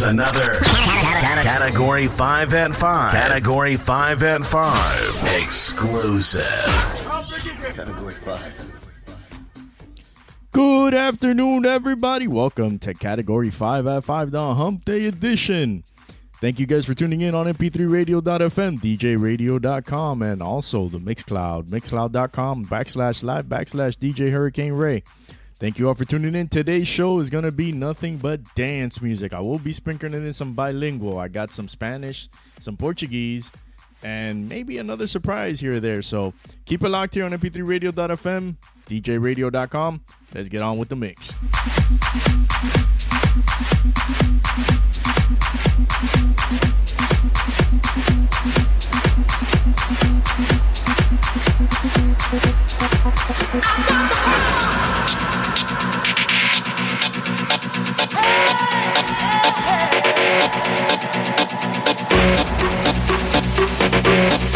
Here's another Category 5 at 5. Category 5 at 5. Exclusive. Category 5. Good afternoon, everybody. Welcome to Category 5 at 5, the Hump Day Edition. Thank you guys for tuning in on mp3radio.fm, djradio.com, and also the Mixcloud, mixcloud.com backslash live backslash DJ Hurricane Ray. Thank you all for tuning in. Today's show is going to be nothing but dance music. I will be sprinkling in some bilingual. I got some Spanish, some Portuguese, and maybe another surprise here or there. So keep it locked here on mp3radio.fm, djradio.com. Let's get on with the mix. Party in the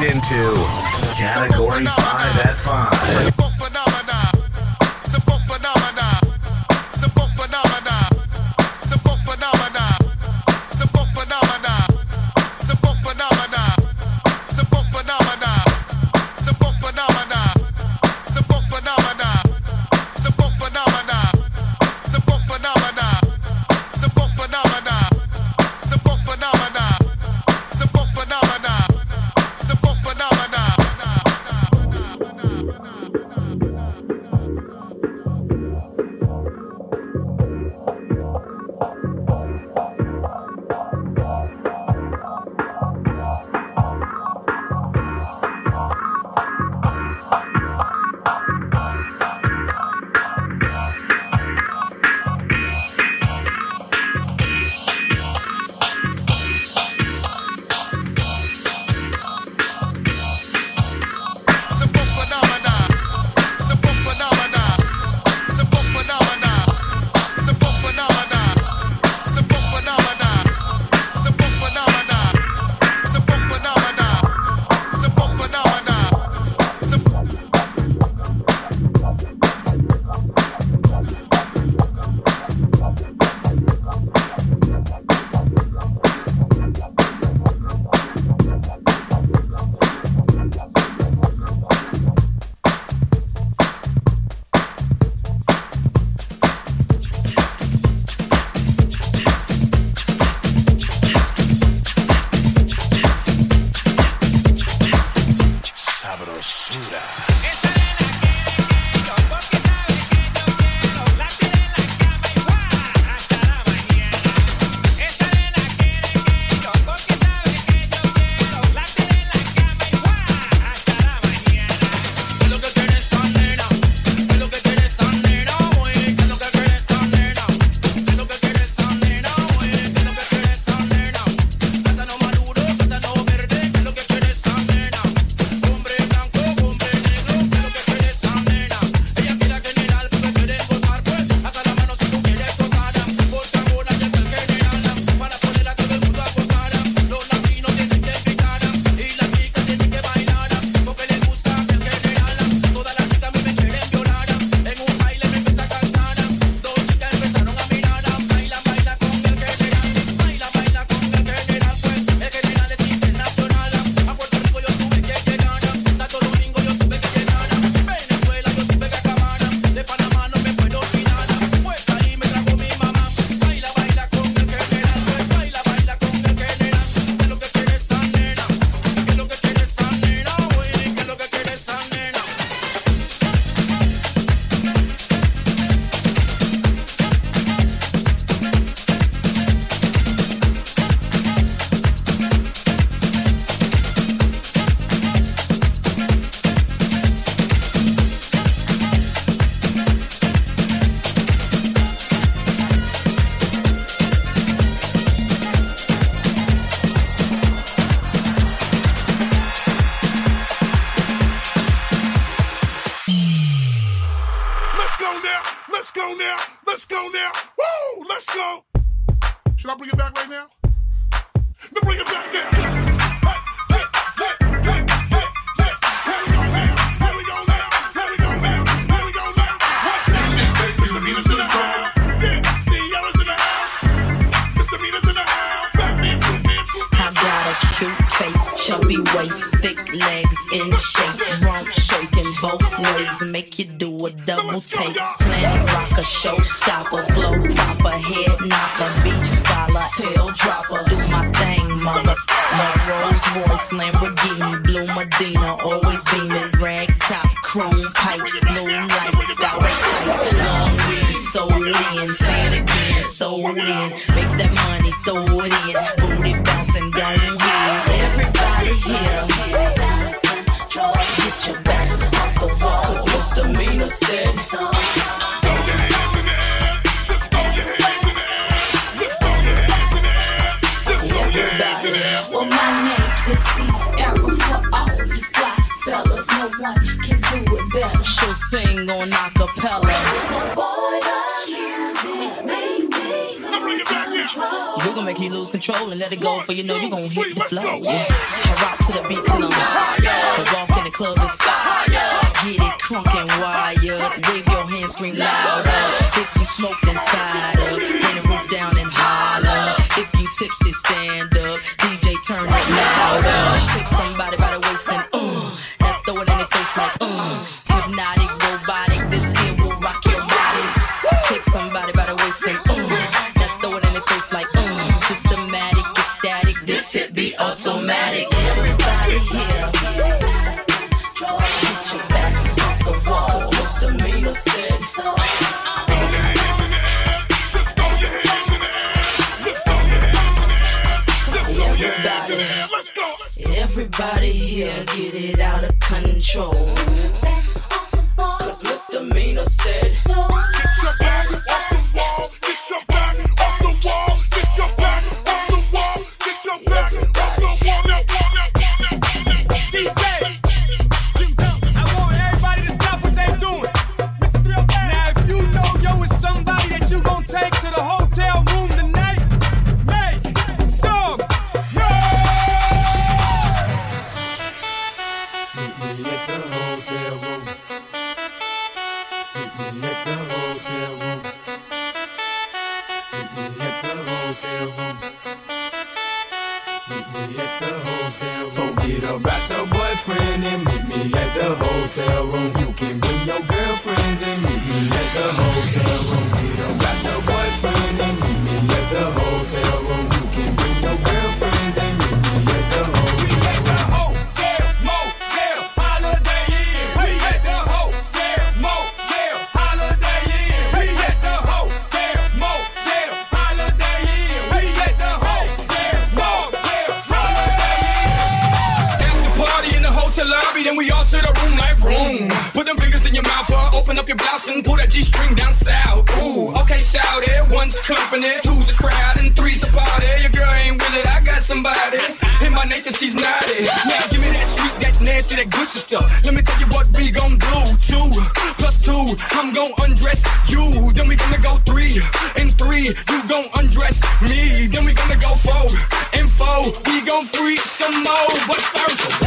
into Category 5 at 5. make you do a double take. Planet rock a showstopper flow. roll and let it go, for you know you gon' hit the flow. I rock to the beat till I'm high. Walk in the club, it's gon' freak some more, but first.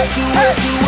it, do do.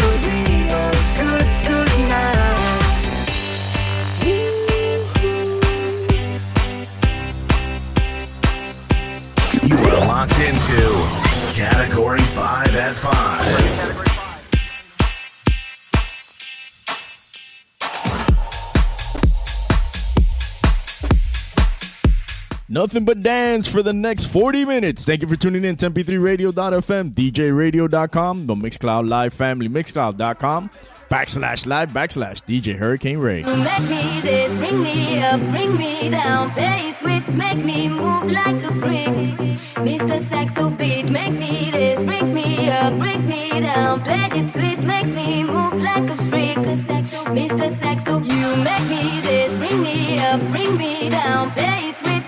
nothing but dance for the next 40 minutes. Thank you for tuning in to mp3radio.fm, djradio.com, the Mixcloud Live family, mixcloud.com, backslash live, backslash DJ Hurricane Ray. Let me this, bring me up, bring me down, play sweet, make me move like a freak. Mr. Saxobeat makes me this, brings me up, brings me down, play it sweet, makes me move like a freak. Mr. Saxo, Mr. Saxo, you make me this, bring me up, bring me down, play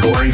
Corey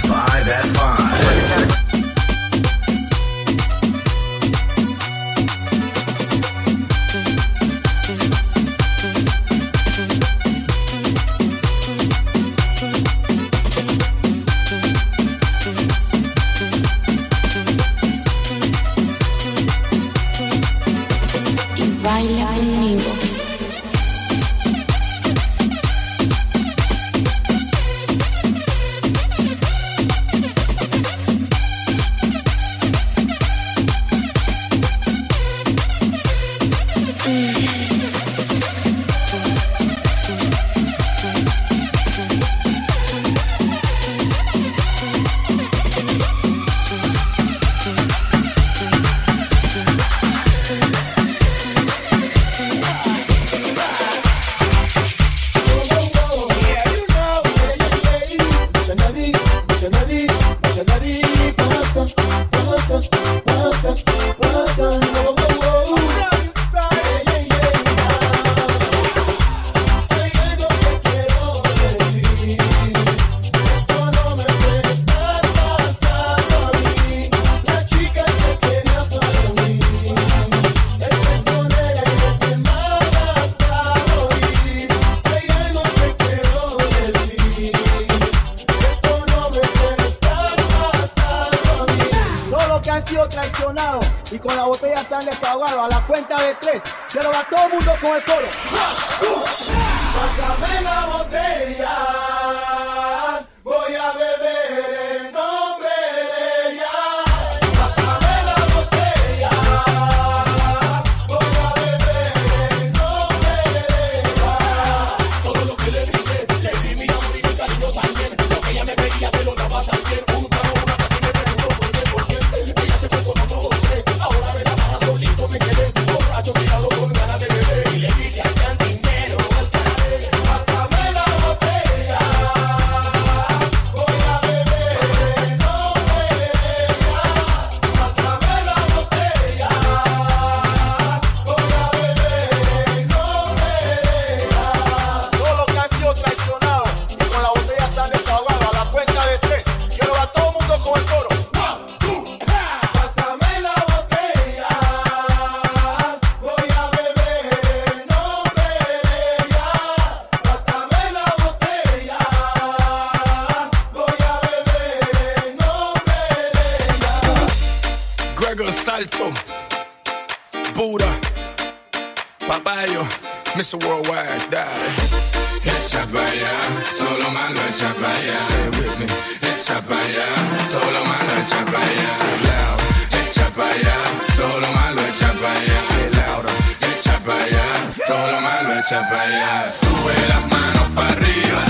Sube las manos para arriba,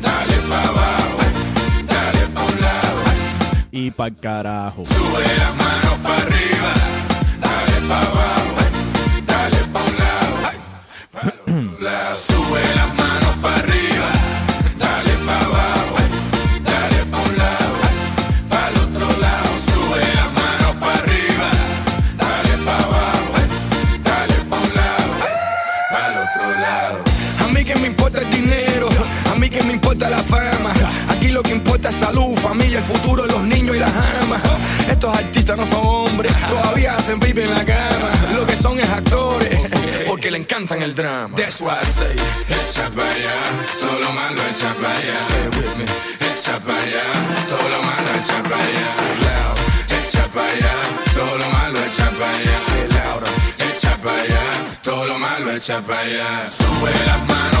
dale para abajo, dale para un lado. Y para carajo. Sube las manos para arriba. encantan el drama. That's why I say, echa para allá, todo lo malo echa para allá. Stay with me, echa para allá, todo lo malo echa para allá. Say loud, echa para allá, todo lo malo echa para allá. Say loud, echa para allá, todo lo malo echa para allá. Sube las manos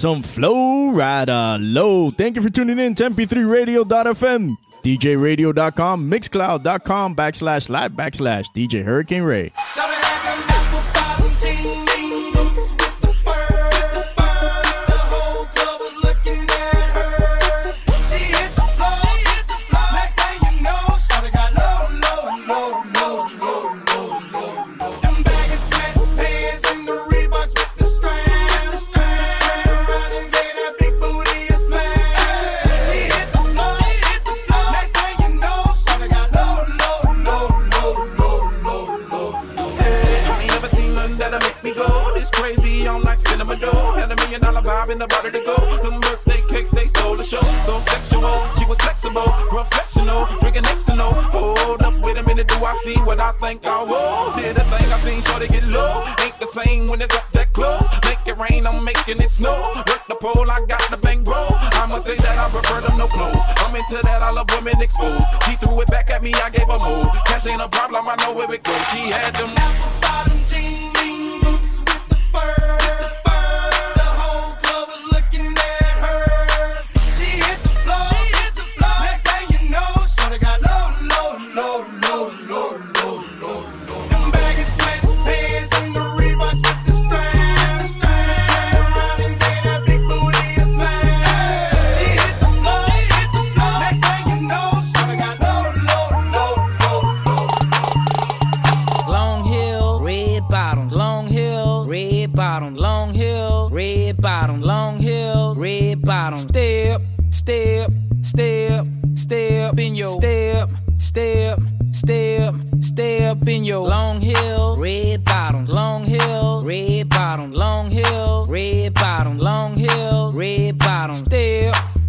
some flow rider low. Thank you for tuning in to mp3radio.fm, djradio.com, mixcloud.com, backslash live backslash DJ Hurricane Ray. See what I think I will? Did a thing I seen, sure to get low. Ain't the same when it's up that close. Make it rain, I'm making it snow. Work the pole, I got the bang bro. I'ma say that I prefer them no clothes. I'm into that, I love women exposed.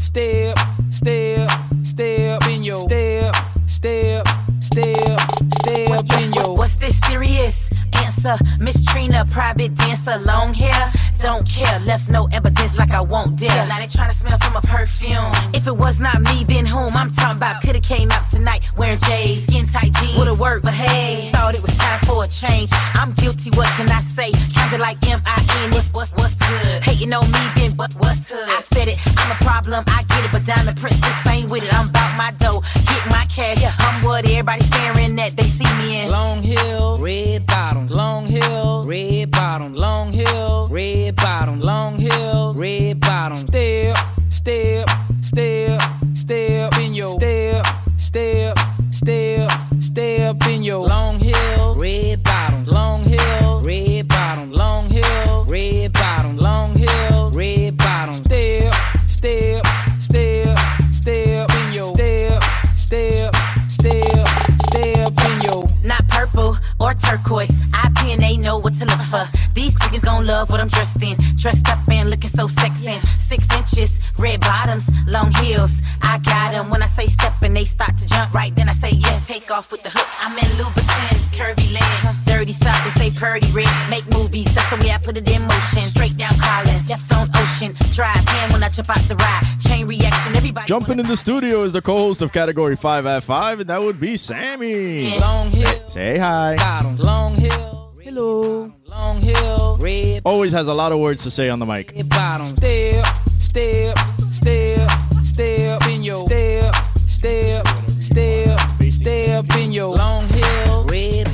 Step, Miss Trina, private dancer, long hair. Don't care, left no evidence like I won't dare. Now they trying to smell from a perfume. If it was not me, then whom? I'm talking about coulda came out tonight wearing J's, skin tight jeans. Would've worked, but hey, thought it was time for a change. I'm guilty, what can I say? Kinda like M.I.N. What's, what's, what's good? Hating on me, then what, what's hood? I said it, I'm a problem, I get it, but Diamond Princess ain't with it. I'm my dough, get my cash. I'm what everybody staring at, they see me in. Long hill, red bottoms. Long hill, red bottom. Long hill, red bottom. Long hill, red bottom. Step, step, step, step in your step, step, step, step in your long hill, red bottom. Or turquoise. IP and they know what to look for. These niggas gon' love what I'm dressed in. Dressed up and looking so sexy. Six inches, red bottoms, long heels. I got 'em when I say step and they start to jump. Right then I say yes. Take off with the hook. I'm in Louboutins, curvy legs. Dirty south, they say purdy red. Make movies, that's the way I put it in motion. Straight down Collins, yes on ocean. Drive in when I jump out the ride. Chain reaction, everybody. Jumping in the studio is the co-host of Category 5 at 5, and that would be Sammy. long hill, Say hi. Long hill, hello. Long hill, red Always has a lot of words to say on the mic. red bottom. Step, step, step, step in your step, step, step, step in your long hill, red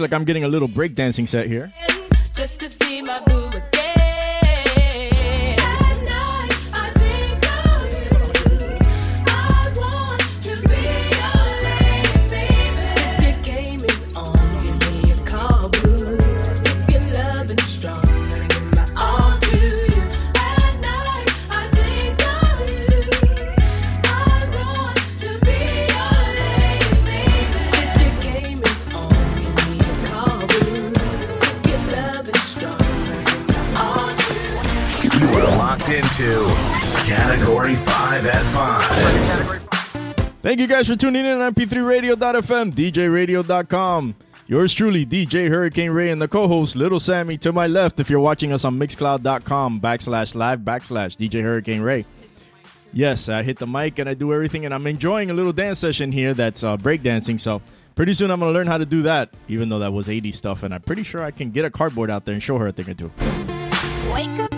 like I'm getting a little breakdancing set here. guys for tuning in on mp3radio.fm, djradio.com. Yours truly, DJ Hurricane Ray, and the co-host Little Sammy to my left. If you're watching us on mixcloud.com backslash live backslash DJ Hurricane Ray. Yes, I hit the mic and I do everything, and I'm enjoying a little dance session here that's uh, breakdancing. So pretty soon I'm gonna learn how to do that, even though that was 80 stuff, and I'm pretty sure I can get a cardboard out there and show her a thing or two. Wake up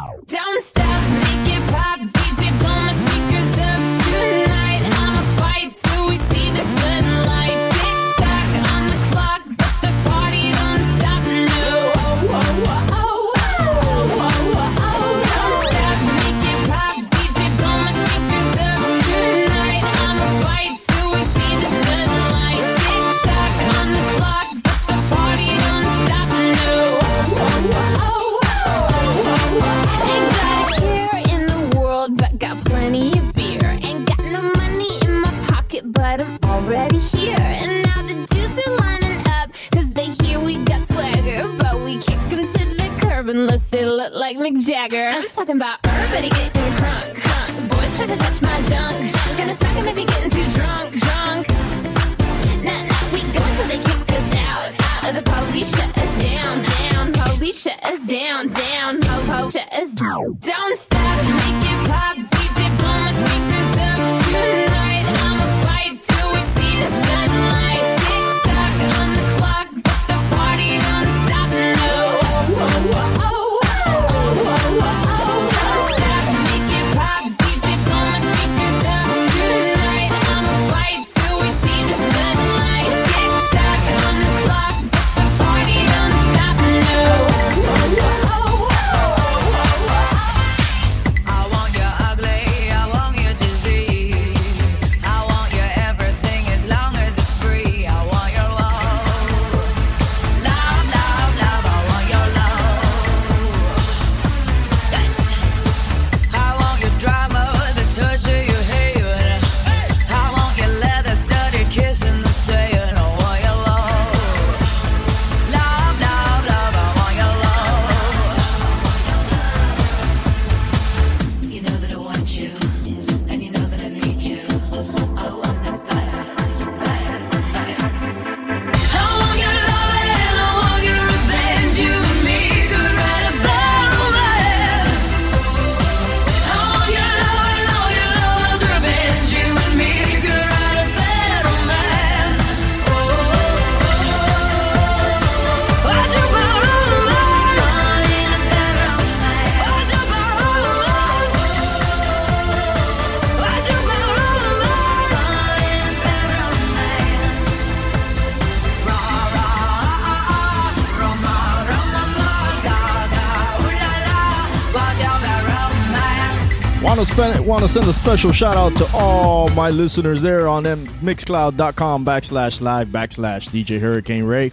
want to send a special shout out to all my listeners there on them mixcloud.com backslash live backslash DJ Hurricane Ray.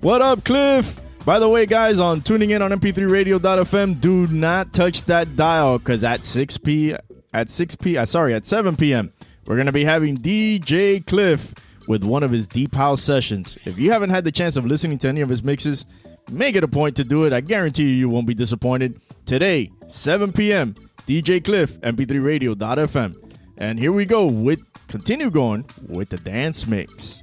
What up, Cliff? By the way, guys, on tuning in on mp3radio.fm, do not touch that dial because at 6 p at 6 p uh, sorry at 7 p.m. we're gonna be having DJ Cliff with one of his deep house sessions. If you haven't had the chance of listening to any of his mixes, make it a point to do it. I guarantee you, you won't be disappointed. Today, 7 p.m. DJ Cliff, mp3radio.fm. And here we go with continue going with the dance mix.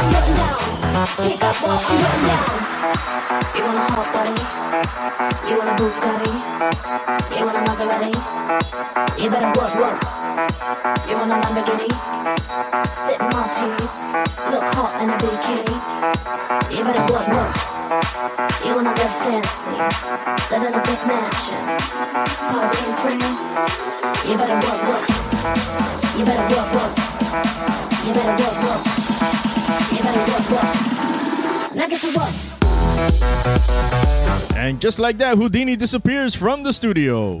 You want a hot body? You want a Bugatti? You want a Maserati? You better work, work. You want a Lamborghini? Sip martinis, look hot in a bikini. You better work, work. You wanna live fancy, live in a big mansion, party in France. You better work, work. You better work, work. You better work, work. And just like that, Houdini disappears from the studio.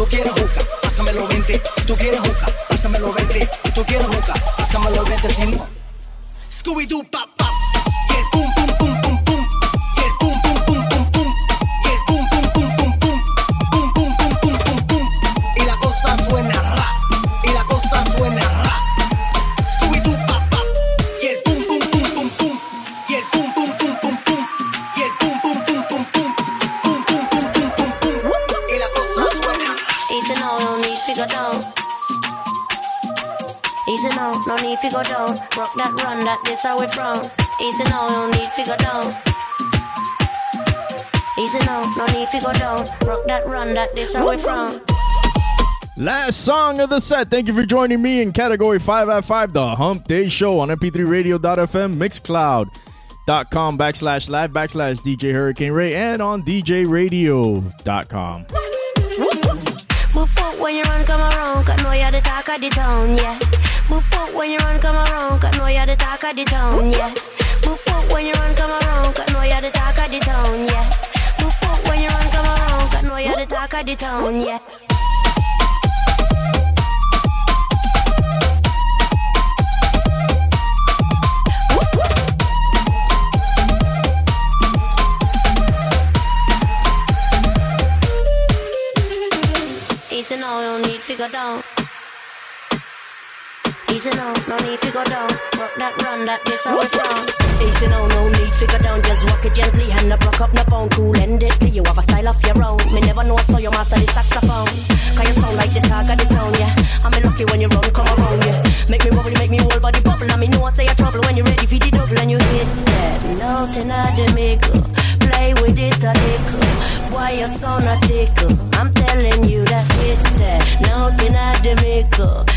don't get a song of the set. Thank you for joining me in category 5 at 5, the Hump Day Show on mp3radio.fm, mixcloud.com backslash live backslash DJ Hurricane Ray, and on djradio.com. When you run, come around, cause know you're the talk of the town, yeah. When you run, come around, cause know you're the talk of the town, yeah. When you run, come around, cause know you're the talk of the town, yeah. When you run, come around, cause know you're the talk of the town, yeah. Easy now, no need to go down. Easy now, no need to go down. Rock that run, that this how we from. Easy now, no need to go down. Just walk it gently and not broke up, no bone. Cool and deadly, you have a style of your own. Me never know, so you master the saxophone. Cause you sound like the talk the town, yeah. I'm lucky when you run, come around, yeah. Make me wobble, make me whole body bubble. And me know I say you trouble when you ready for the double and you hit that. Nothing I do make Play with it a little. You so not tickle? I'm telling you that hit that. Nothing I do make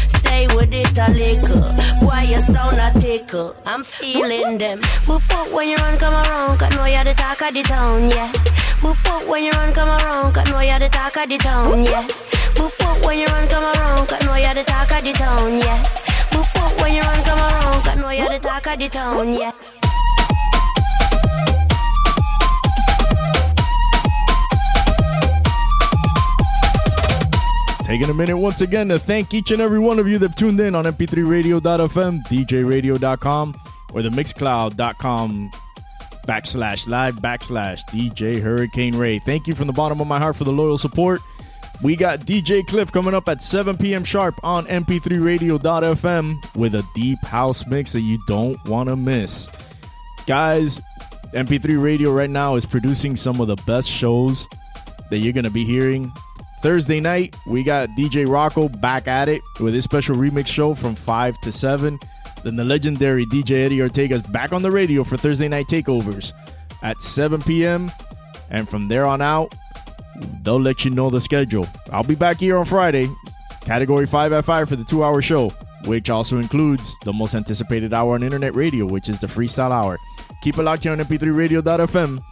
Stay with it a little. Why you so not tickle? I'm feeling them. Whoop whoop when you run, come around. Cause know you're the talk of the town, yeah. Whoop whoop when you run, come around. Cause know you're the talk of the town, yeah. Whoop whoop when you run, come around. Cause know you're the talk of the town, yeah. Whoop whoop when you run, come around. Cause know you're the talk of the town, yeah. Taking a minute once again to thank each and every one of you that tuned in on mp3radio.fm, djradio.com, or the mixcloud.com backslash live backslash DJ Hurricane Ray. Thank you from the bottom of my heart for the loyal support. We got DJ Cliff coming up at 7 p.m. sharp on mp3radio.fm with a deep house mix that you don't want to miss. Guys, MP3 Radio right now is producing some of the best shows that you're going to be hearing. Thursday night, we got DJ Rocco back at it with his special remix show from 5 to 7. Then the legendary DJ Eddie Ortega's back on the radio for Thursday night takeovers at 7 p.m. And from there on out, they'll let you know the schedule. I'll be back here on Friday, category 5 at 5 for the two hour show, which also includes the most anticipated hour on internet radio, which is the Freestyle Hour. Keep it locked here on mp3radio.fm.